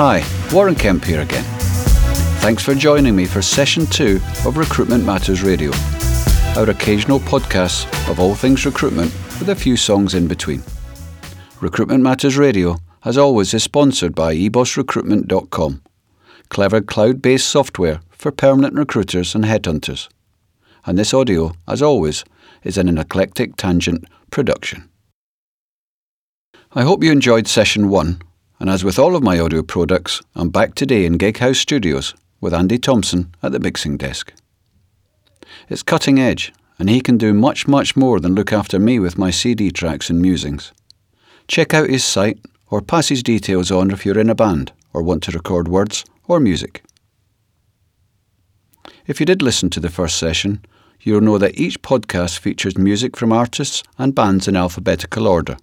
Hi, Warren Kemp here again. Thanks for joining me for session two of Recruitment Matters Radio, our occasional podcast of all things recruitment with a few songs in between. Recruitment Matters Radio, as always, is sponsored by ebossrecruitment.com, clever cloud based software for permanent recruiters and headhunters. And this audio, as always, is in an eclectic tangent production. I hope you enjoyed session one, and as with all of my audio products, I'm back today in Gig House Studios with Andy Thompson at the mixing desk. It's cutting edge, and he can do much, much more than look after me with my CD tracks and musings. Check out his site or pass his details on if you're in a band or want to record words or music. If you did listen to the first session, you'll know that each podcast features music from artists and bands in alphabetical order.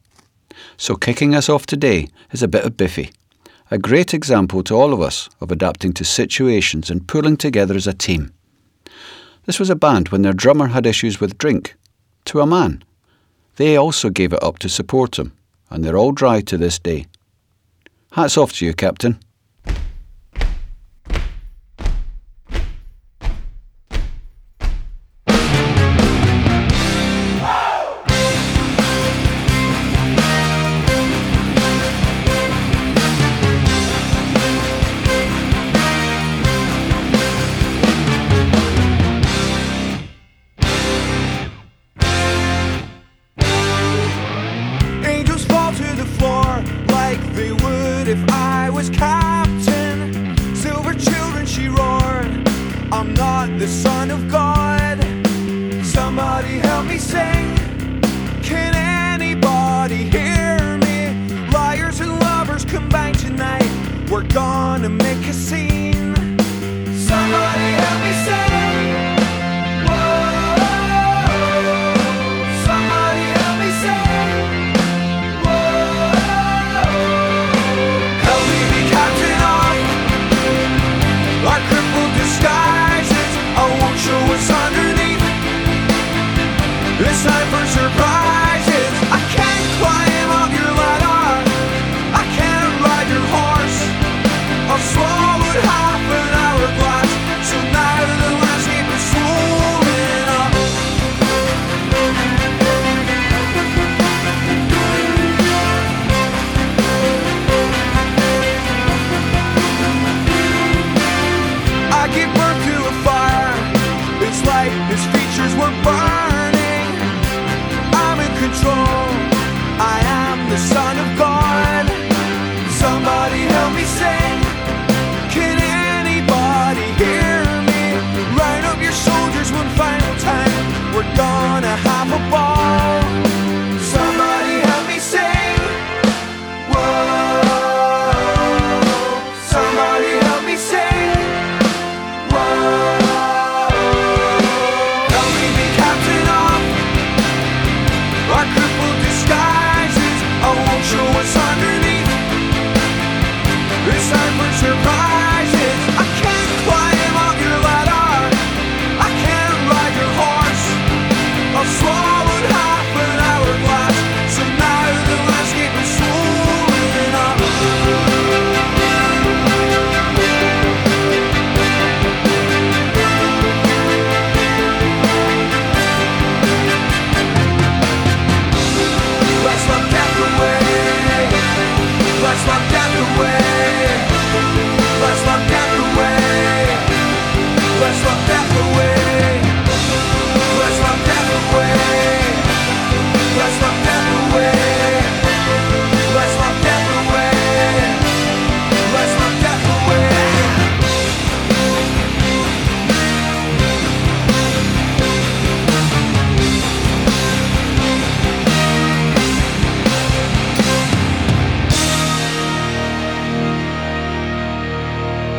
So, kicking us off today is a bit of Biffy, a great example to all of us of adapting to situations and pulling together as a team. This was a band when their drummer had issues with drink, to a man. They also gave it up to support him, and they're all dry to this day. Hats off to you, Captain. Would if I was captain. Silver children, she roared. I'm not the son of God. Somebody help me sing. Can anybody hear me? Liars and lovers combine tonight. We're gonna make a scene. Somebody help me sing.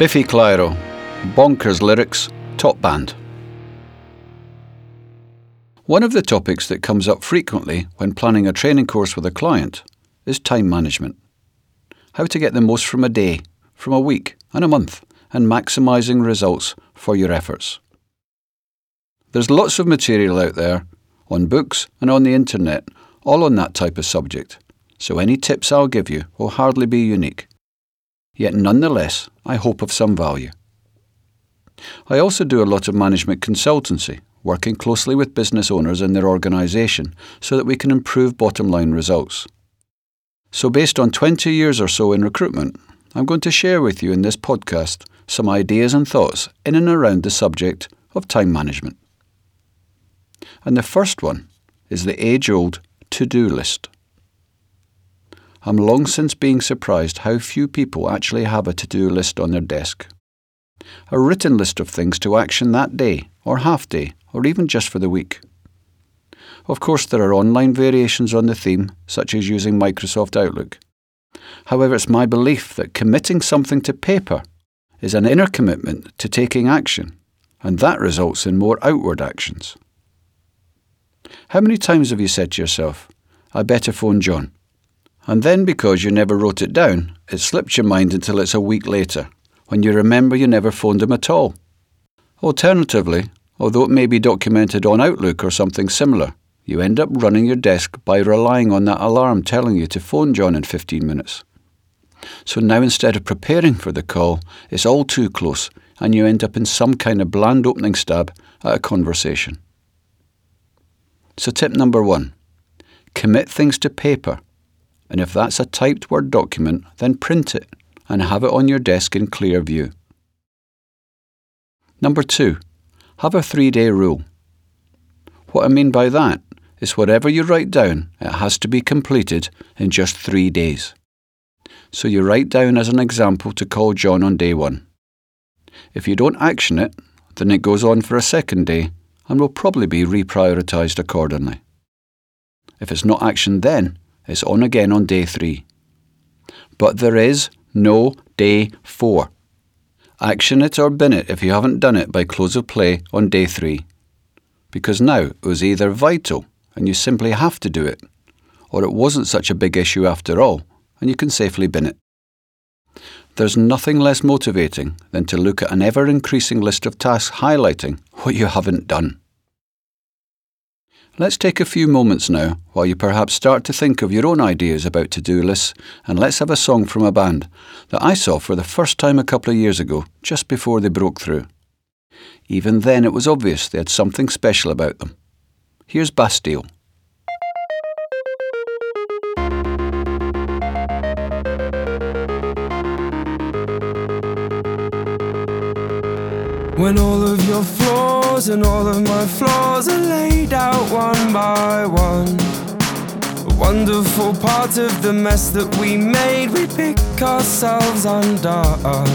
Biffy Clyro, bonkers lyrics, top band. One of the topics that comes up frequently when planning a training course with a client is time management. How to get the most from a day, from a week, and a month, and maximising results for your efforts. There's lots of material out there, on books and on the internet, all on that type of subject, so any tips I'll give you will hardly be unique. Yet nonetheless, I hope of some value. I also do a lot of management consultancy, working closely with business owners and their organisation so that we can improve bottom line results. So, based on 20 years or so in recruitment, I'm going to share with you in this podcast some ideas and thoughts in and around the subject of time management. And the first one is the age old to do list. I'm long since being surprised how few people actually have a to do list on their desk. A written list of things to action that day, or half day, or even just for the week. Of course, there are online variations on the theme, such as using Microsoft Outlook. However, it's my belief that committing something to paper is an inner commitment to taking action, and that results in more outward actions. How many times have you said to yourself, I better phone John? And then, because you never wrote it down, it slips your mind until it's a week later, when you remember you never phoned him at all. Alternatively, although it may be documented on Outlook or something similar, you end up running your desk by relying on that alarm telling you to phone John in 15 minutes. So now instead of preparing for the call, it's all too close, and you end up in some kind of bland opening stab at a conversation. So, tip number one commit things to paper, and if that's a typed Word document, then print it and have it on your desk in clear view. Number two, have a three day rule. What I mean by that is whatever you write down, it has to be completed in just three days. So you write down as an example to call John on day one. If you don't action it, then it goes on for a second day and will probably be reprioritised accordingly. If it's not actioned then, it's on again on day three. But there is no day four. Action it or bin it if you haven't done it by close of play on day three. Because now it was either vital and you simply have to do it, or it wasn't such a big issue after all and you can safely bin it. There's nothing less motivating than to look at an ever increasing list of tasks highlighting what you haven't done. Let's take a few moments now while you perhaps start to think of your own ideas about to do lists, and let's have a song from a band that I saw for the first time a couple of years ago, just before they broke through. Even then, it was obvious they had something special about them. Here's Bastille. When all of your flaws and all of my flaws are laid out one by one. A wonderful part of the mess that we made, we pick ourselves undone.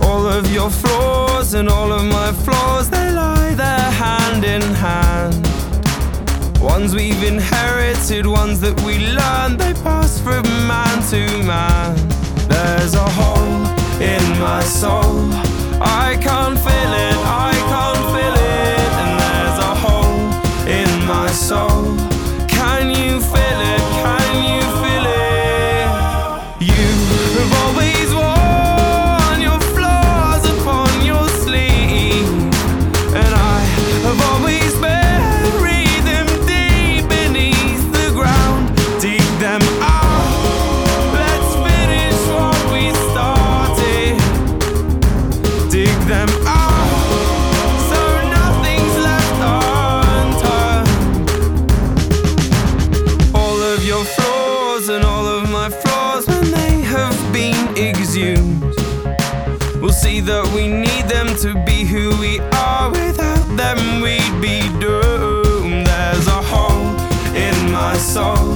All of your flaws and all of my flaws, they lie there hand in hand. Ones we've inherited, ones that we learned, they pass from man to man. There's a hole in my soul. I can't feel it, I can't to be who we are. Without them, we'd be doomed. There's a hole in my soul.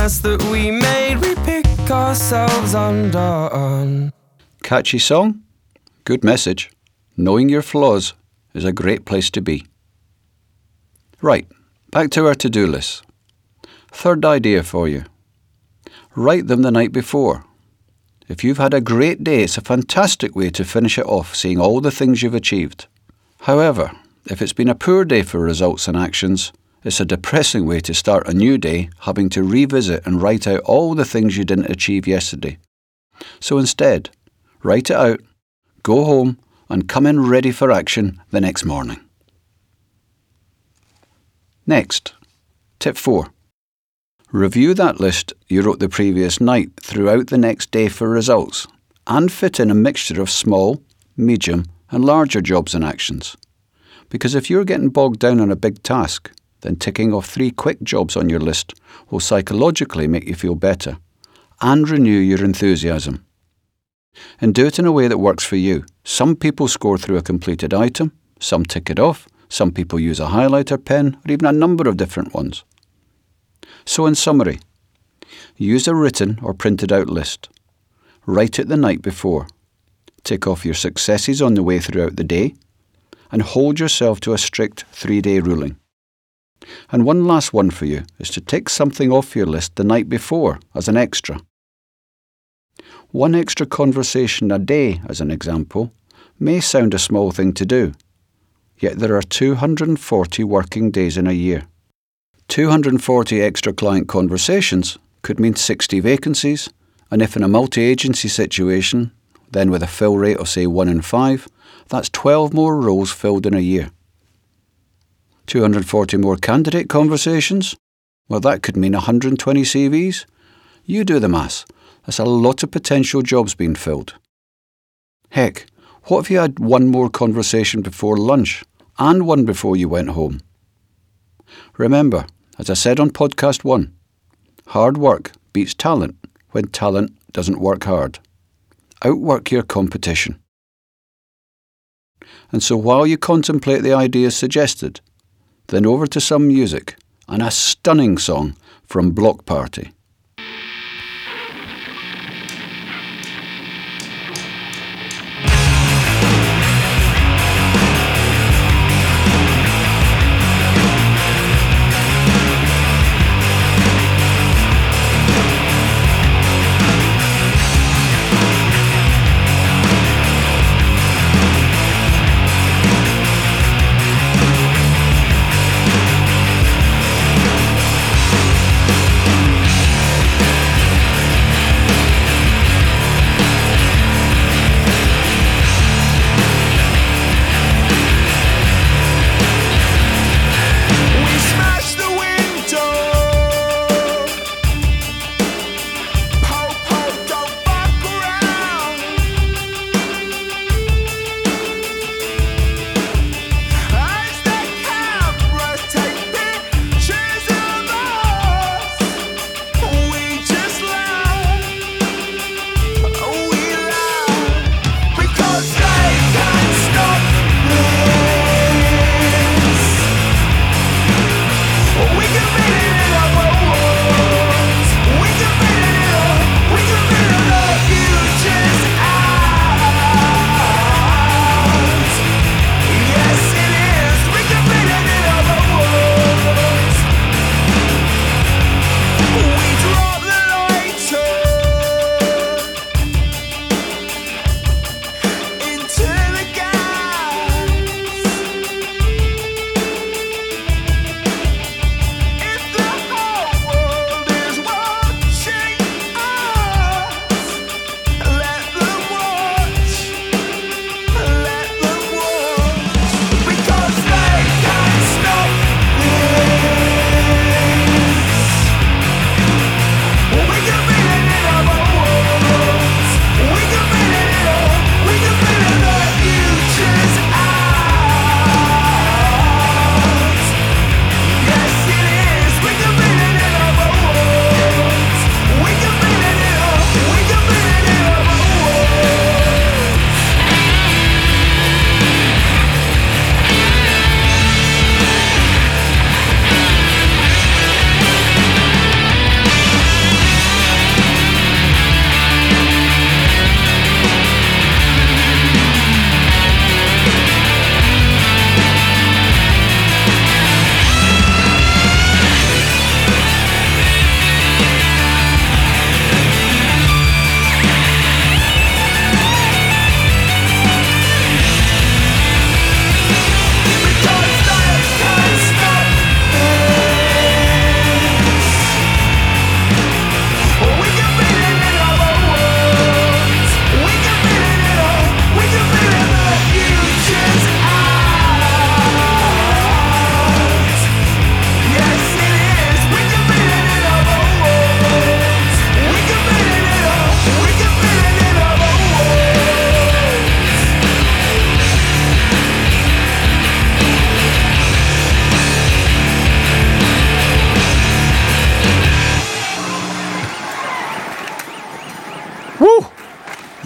Mess that we made, we pick ourselves undone. Catchy song? Good message. Knowing your flaws is a great place to be. Right, back to our to do list. Third idea for you. Write them the night before. If you've had a great day, it's a fantastic way to finish it off, seeing all the things you've achieved. However, if it's been a poor day for results and actions, it's a depressing way to start a new day having to revisit and write out all the things you didn't achieve yesterday. So instead, write it out, go home, and come in ready for action the next morning. Next, tip 4. Review that list you wrote the previous night throughout the next day for results and fit in a mixture of small, medium, and larger jobs and actions. Because if you're getting bogged down on a big task, then ticking off three quick jobs on your list will psychologically make you feel better and renew your enthusiasm. And do it in a way that works for you. Some people score through a completed item, some tick it off, some people use a highlighter pen, or even a number of different ones. So, in summary, use a written or printed out list. Write it the night before. Tick off your successes on the way throughout the day, and hold yourself to a strict three day ruling. And one last one for you is to take something off your list the night before as an extra. One extra conversation a day, as an example, may sound a small thing to do, yet there are 240 working days in a year. 240 extra client conversations could mean 60 vacancies, and if in a multi agency situation, then with a fill rate of say 1 in 5, that's 12 more roles filled in a year. 240 more candidate conversations? Well, that could mean 120 CVs. You do the maths. That's a lot of potential jobs being filled. Heck, what if you had one more conversation before lunch and one before you went home? Remember, as I said on podcast one, hard work beats talent when talent doesn't work hard. Outwork your competition. And so while you contemplate the ideas suggested, then over to some music and a stunning song from Bloc Party.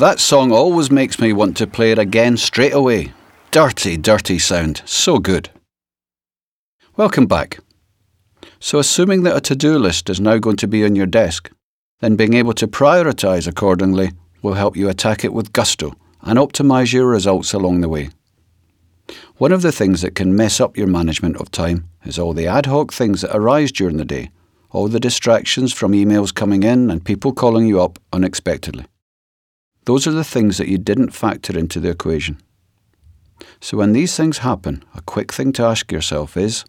That song always makes me want to play it again straight away. Dirty, dirty sound. So good. Welcome back. So, assuming that a to do list is now going to be on your desk, then being able to prioritise accordingly will help you attack it with gusto and optimise your results along the way. One of the things that can mess up your management of time is all the ad hoc things that arise during the day, all the distractions from emails coming in and people calling you up unexpectedly. Those are the things that you didn't factor into the equation. So when these things happen, a quick thing to ask yourself is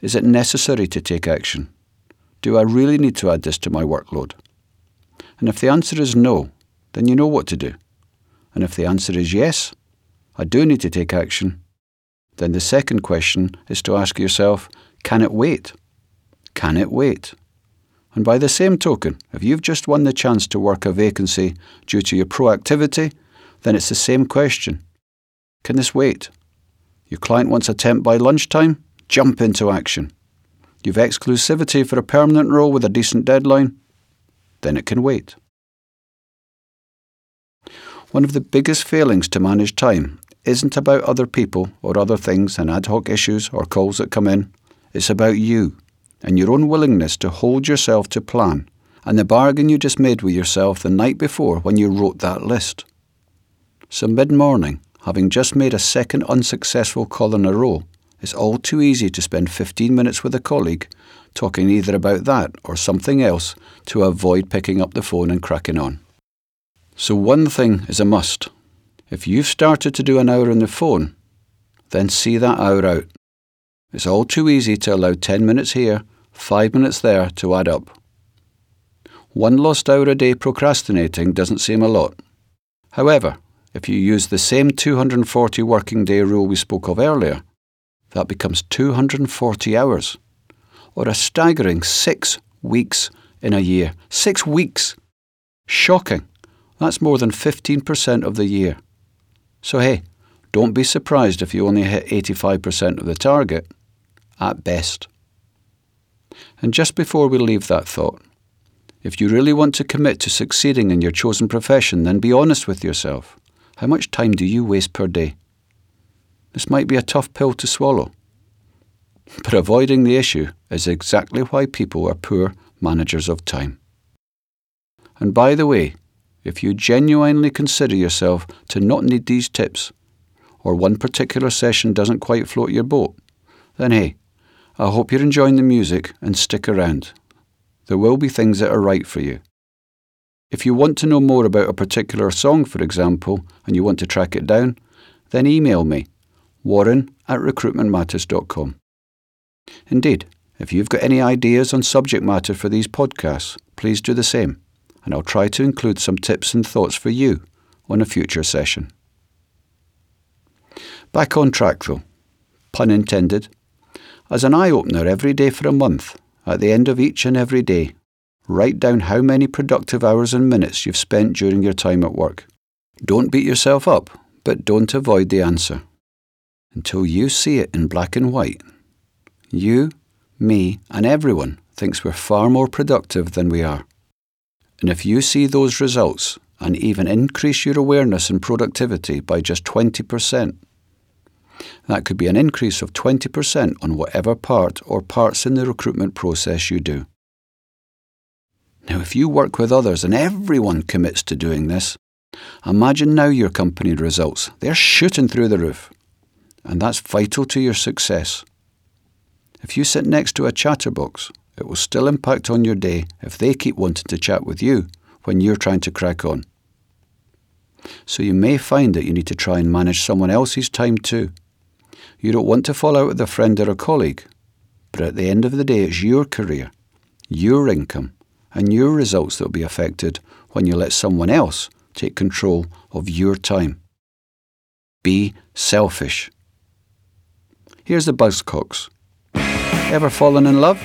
Is it necessary to take action? Do I really need to add this to my workload? And if the answer is no, then you know what to do. And if the answer is yes, I do need to take action, then the second question is to ask yourself Can it wait? Can it wait? And by the same token, if you've just won the chance to work a vacancy due to your proactivity, then it's the same question. Can this wait? Your client wants a temp by lunchtime? Jump into action. You've exclusivity for a permanent role with a decent deadline? Then it can wait. One of the biggest failings to manage time isn't about other people or other things and ad hoc issues or calls that come in. It's about you and your own willingness to hold yourself to plan and the bargain you just made with yourself the night before when you wrote that list. So, mid morning, having just made a second unsuccessful call in a row, it's all too easy to spend 15 minutes with a colleague talking either about that or something else to avoid picking up the phone and cracking on. So, one thing is a must. If you've started to do an hour on the phone, then see that hour out. It's all too easy to allow 10 minutes here, 5 minutes there to add up. One lost hour a day procrastinating doesn't seem a lot. However, if you use the same 240 working day rule we spoke of earlier, that becomes 240 hours, or a staggering six weeks in a year. Six weeks! Shocking. That's more than 15% of the year. So, hey, don't be surprised if you only hit 85% of the target, at best. And just before we leave that thought, if you really want to commit to succeeding in your chosen profession, then be honest with yourself. How much time do you waste per day? This might be a tough pill to swallow, but avoiding the issue is exactly why people are poor managers of time. And by the way, if you genuinely consider yourself to not need these tips, or one particular session doesn't quite float your boat, then hey, I hope you're enjoying the music and stick around. There will be things that are right for you. If you want to know more about a particular song, for example, and you want to track it down, then email me, warren at recruitmentmatters.com. Indeed, if you've got any ideas on subject matter for these podcasts, please do the same and I'll try to include some tips and thoughts for you on a future session. Back on track though, pun intended, as an eye opener every day for a month, at the end of each and every day, write down how many productive hours and minutes you've spent during your time at work. Don't beat yourself up, but don't avoid the answer. Until you see it in black and white. You, me, and everyone thinks we're far more productive than we are. And if you see those results and even increase your awareness and productivity by just 20%, that could be an increase of 20% on whatever part or parts in the recruitment process you do. Now, if you work with others and everyone commits to doing this, imagine now your company results. They're shooting through the roof. And that's vital to your success. If you sit next to a chatterbox it will still impact on your day if they keep wanting to chat with you when you're trying to crack on. So you may find that you need to try and manage someone else's time too. You don't want to fall out with a friend or a colleague, but at the end of the day, it's your career, your income, and your results that will be affected when you let someone else take control of your time. Be selfish. Here's the Buzzcocks. Ever fallen in love?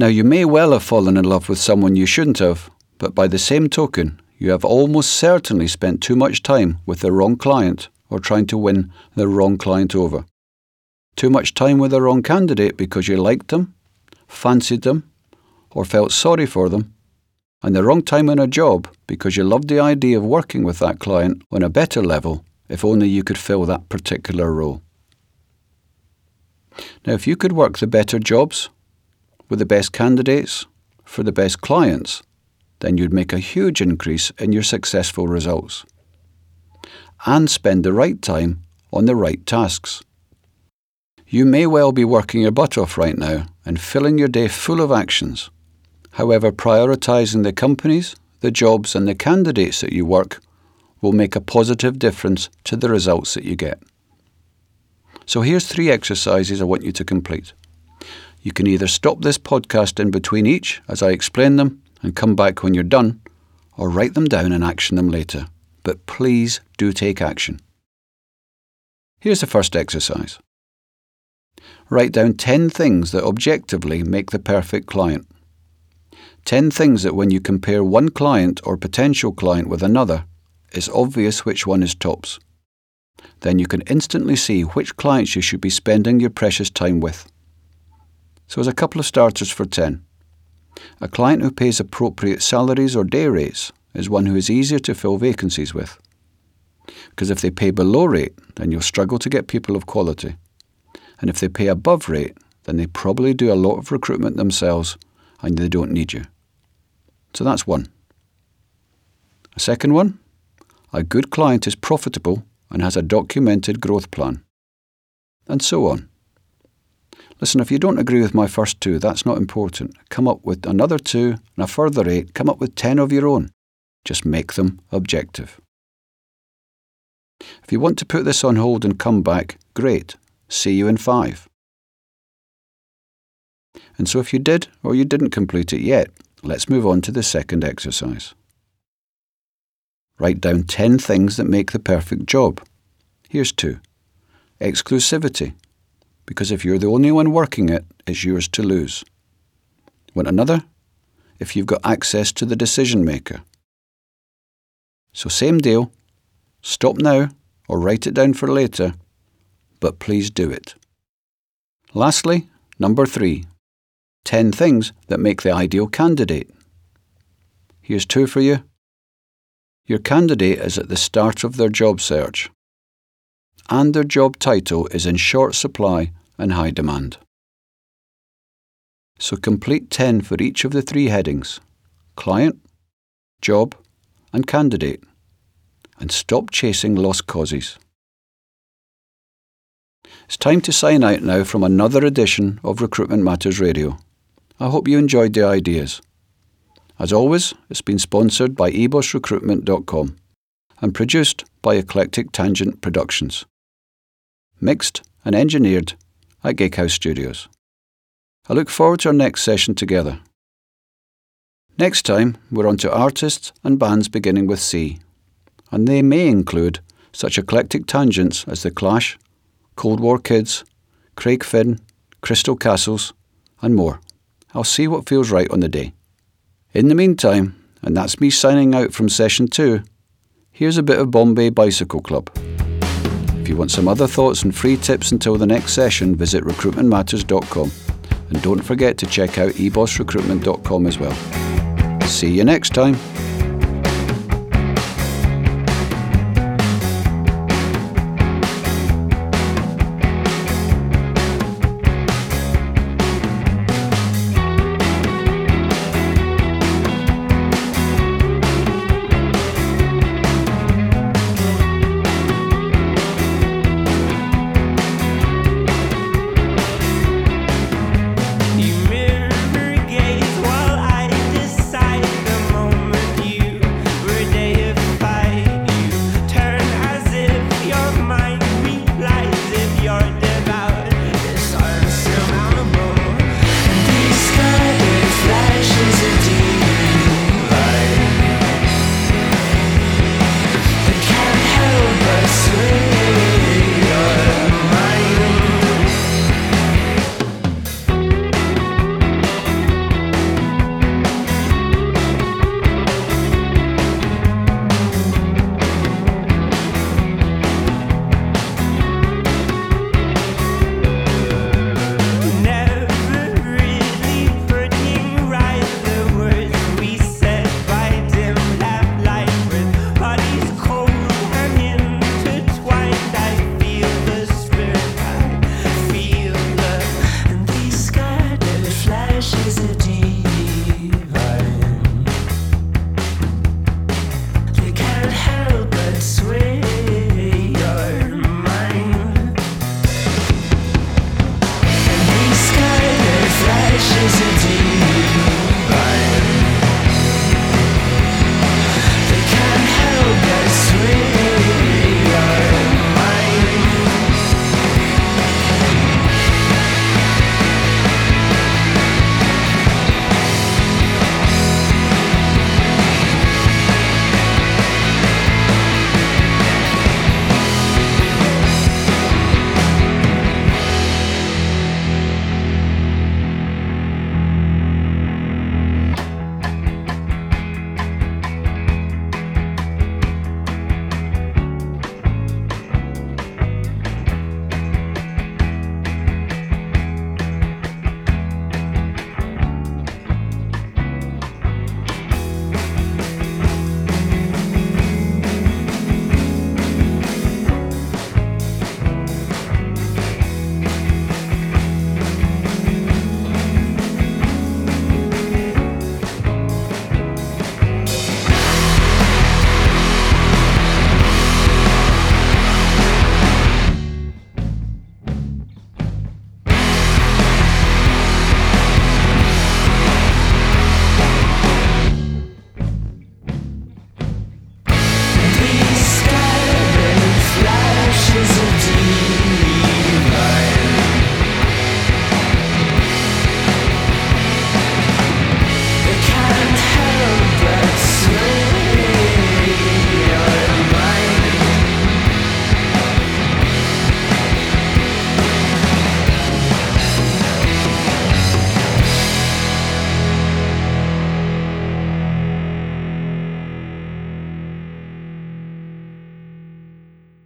Now, you may well have fallen in love with someone you shouldn't have, but by the same token, you have almost certainly spent too much time with the wrong client or trying to win the wrong client over. Too much time with the wrong candidate because you liked them, fancied them, or felt sorry for them, and the wrong time on a job because you loved the idea of working with that client on a better level if only you could fill that particular role. Now, if you could work the better jobs, with the best candidates for the best clients, then you'd make a huge increase in your successful results. And spend the right time on the right tasks. You may well be working your butt off right now and filling your day full of actions. However, prioritising the companies, the jobs, and the candidates that you work will make a positive difference to the results that you get. So here's three exercises I want you to complete. You can either stop this podcast in between each as I explain them and come back when you're done, or write them down and action them later. But please do take action. Here's the first exercise Write down 10 things that objectively make the perfect client. 10 things that when you compare one client or potential client with another, it's obvious which one is tops. Then you can instantly see which clients you should be spending your precious time with. So, as a couple of starters for 10, a client who pays appropriate salaries or day rates is one who is easier to fill vacancies with. Because if they pay below rate, then you'll struggle to get people of quality. And if they pay above rate, then they probably do a lot of recruitment themselves and they don't need you. So that's one. A second one, a good client is profitable and has a documented growth plan. And so on. Listen, if you don't agree with my first two, that's not important. Come up with another two and a further eight. Come up with ten of your own. Just make them objective. If you want to put this on hold and come back, great. See you in five. And so if you did or you didn't complete it yet, let's move on to the second exercise. Write down 10 things that make the perfect job. Here's two. Exclusivity, because if you're the only one working it, it's yours to lose. Want another? If you've got access to the decision maker. So, same deal. Stop now or write it down for later, but please do it. Lastly, number three 10 things that make the ideal candidate. Here's two for you. Your candidate is at the start of their job search, and their job title is in short supply and high demand. So complete 10 for each of the three headings client, job, and candidate, and stop chasing lost causes. It's time to sign out now from another edition of Recruitment Matters Radio. I hope you enjoyed the ideas. As always, it's been sponsored by ebossrecruitment.com and produced by Eclectic Tangent Productions. Mixed and engineered at Gakehouse Studios. I look forward to our next session together. Next time, we're on to artists and bands beginning with C, and they may include such eclectic tangents as The Clash, Cold War Kids, Craig Finn, Crystal Castles, and more. I'll see what feels right on the day. In the meantime, and that's me signing out from session two, here's a bit of Bombay Bicycle Club. You want some other thoughts and free tips until the next session, visit recruitmentmatters.com. And don't forget to check out ebossrecruitment.com as well. See you next time.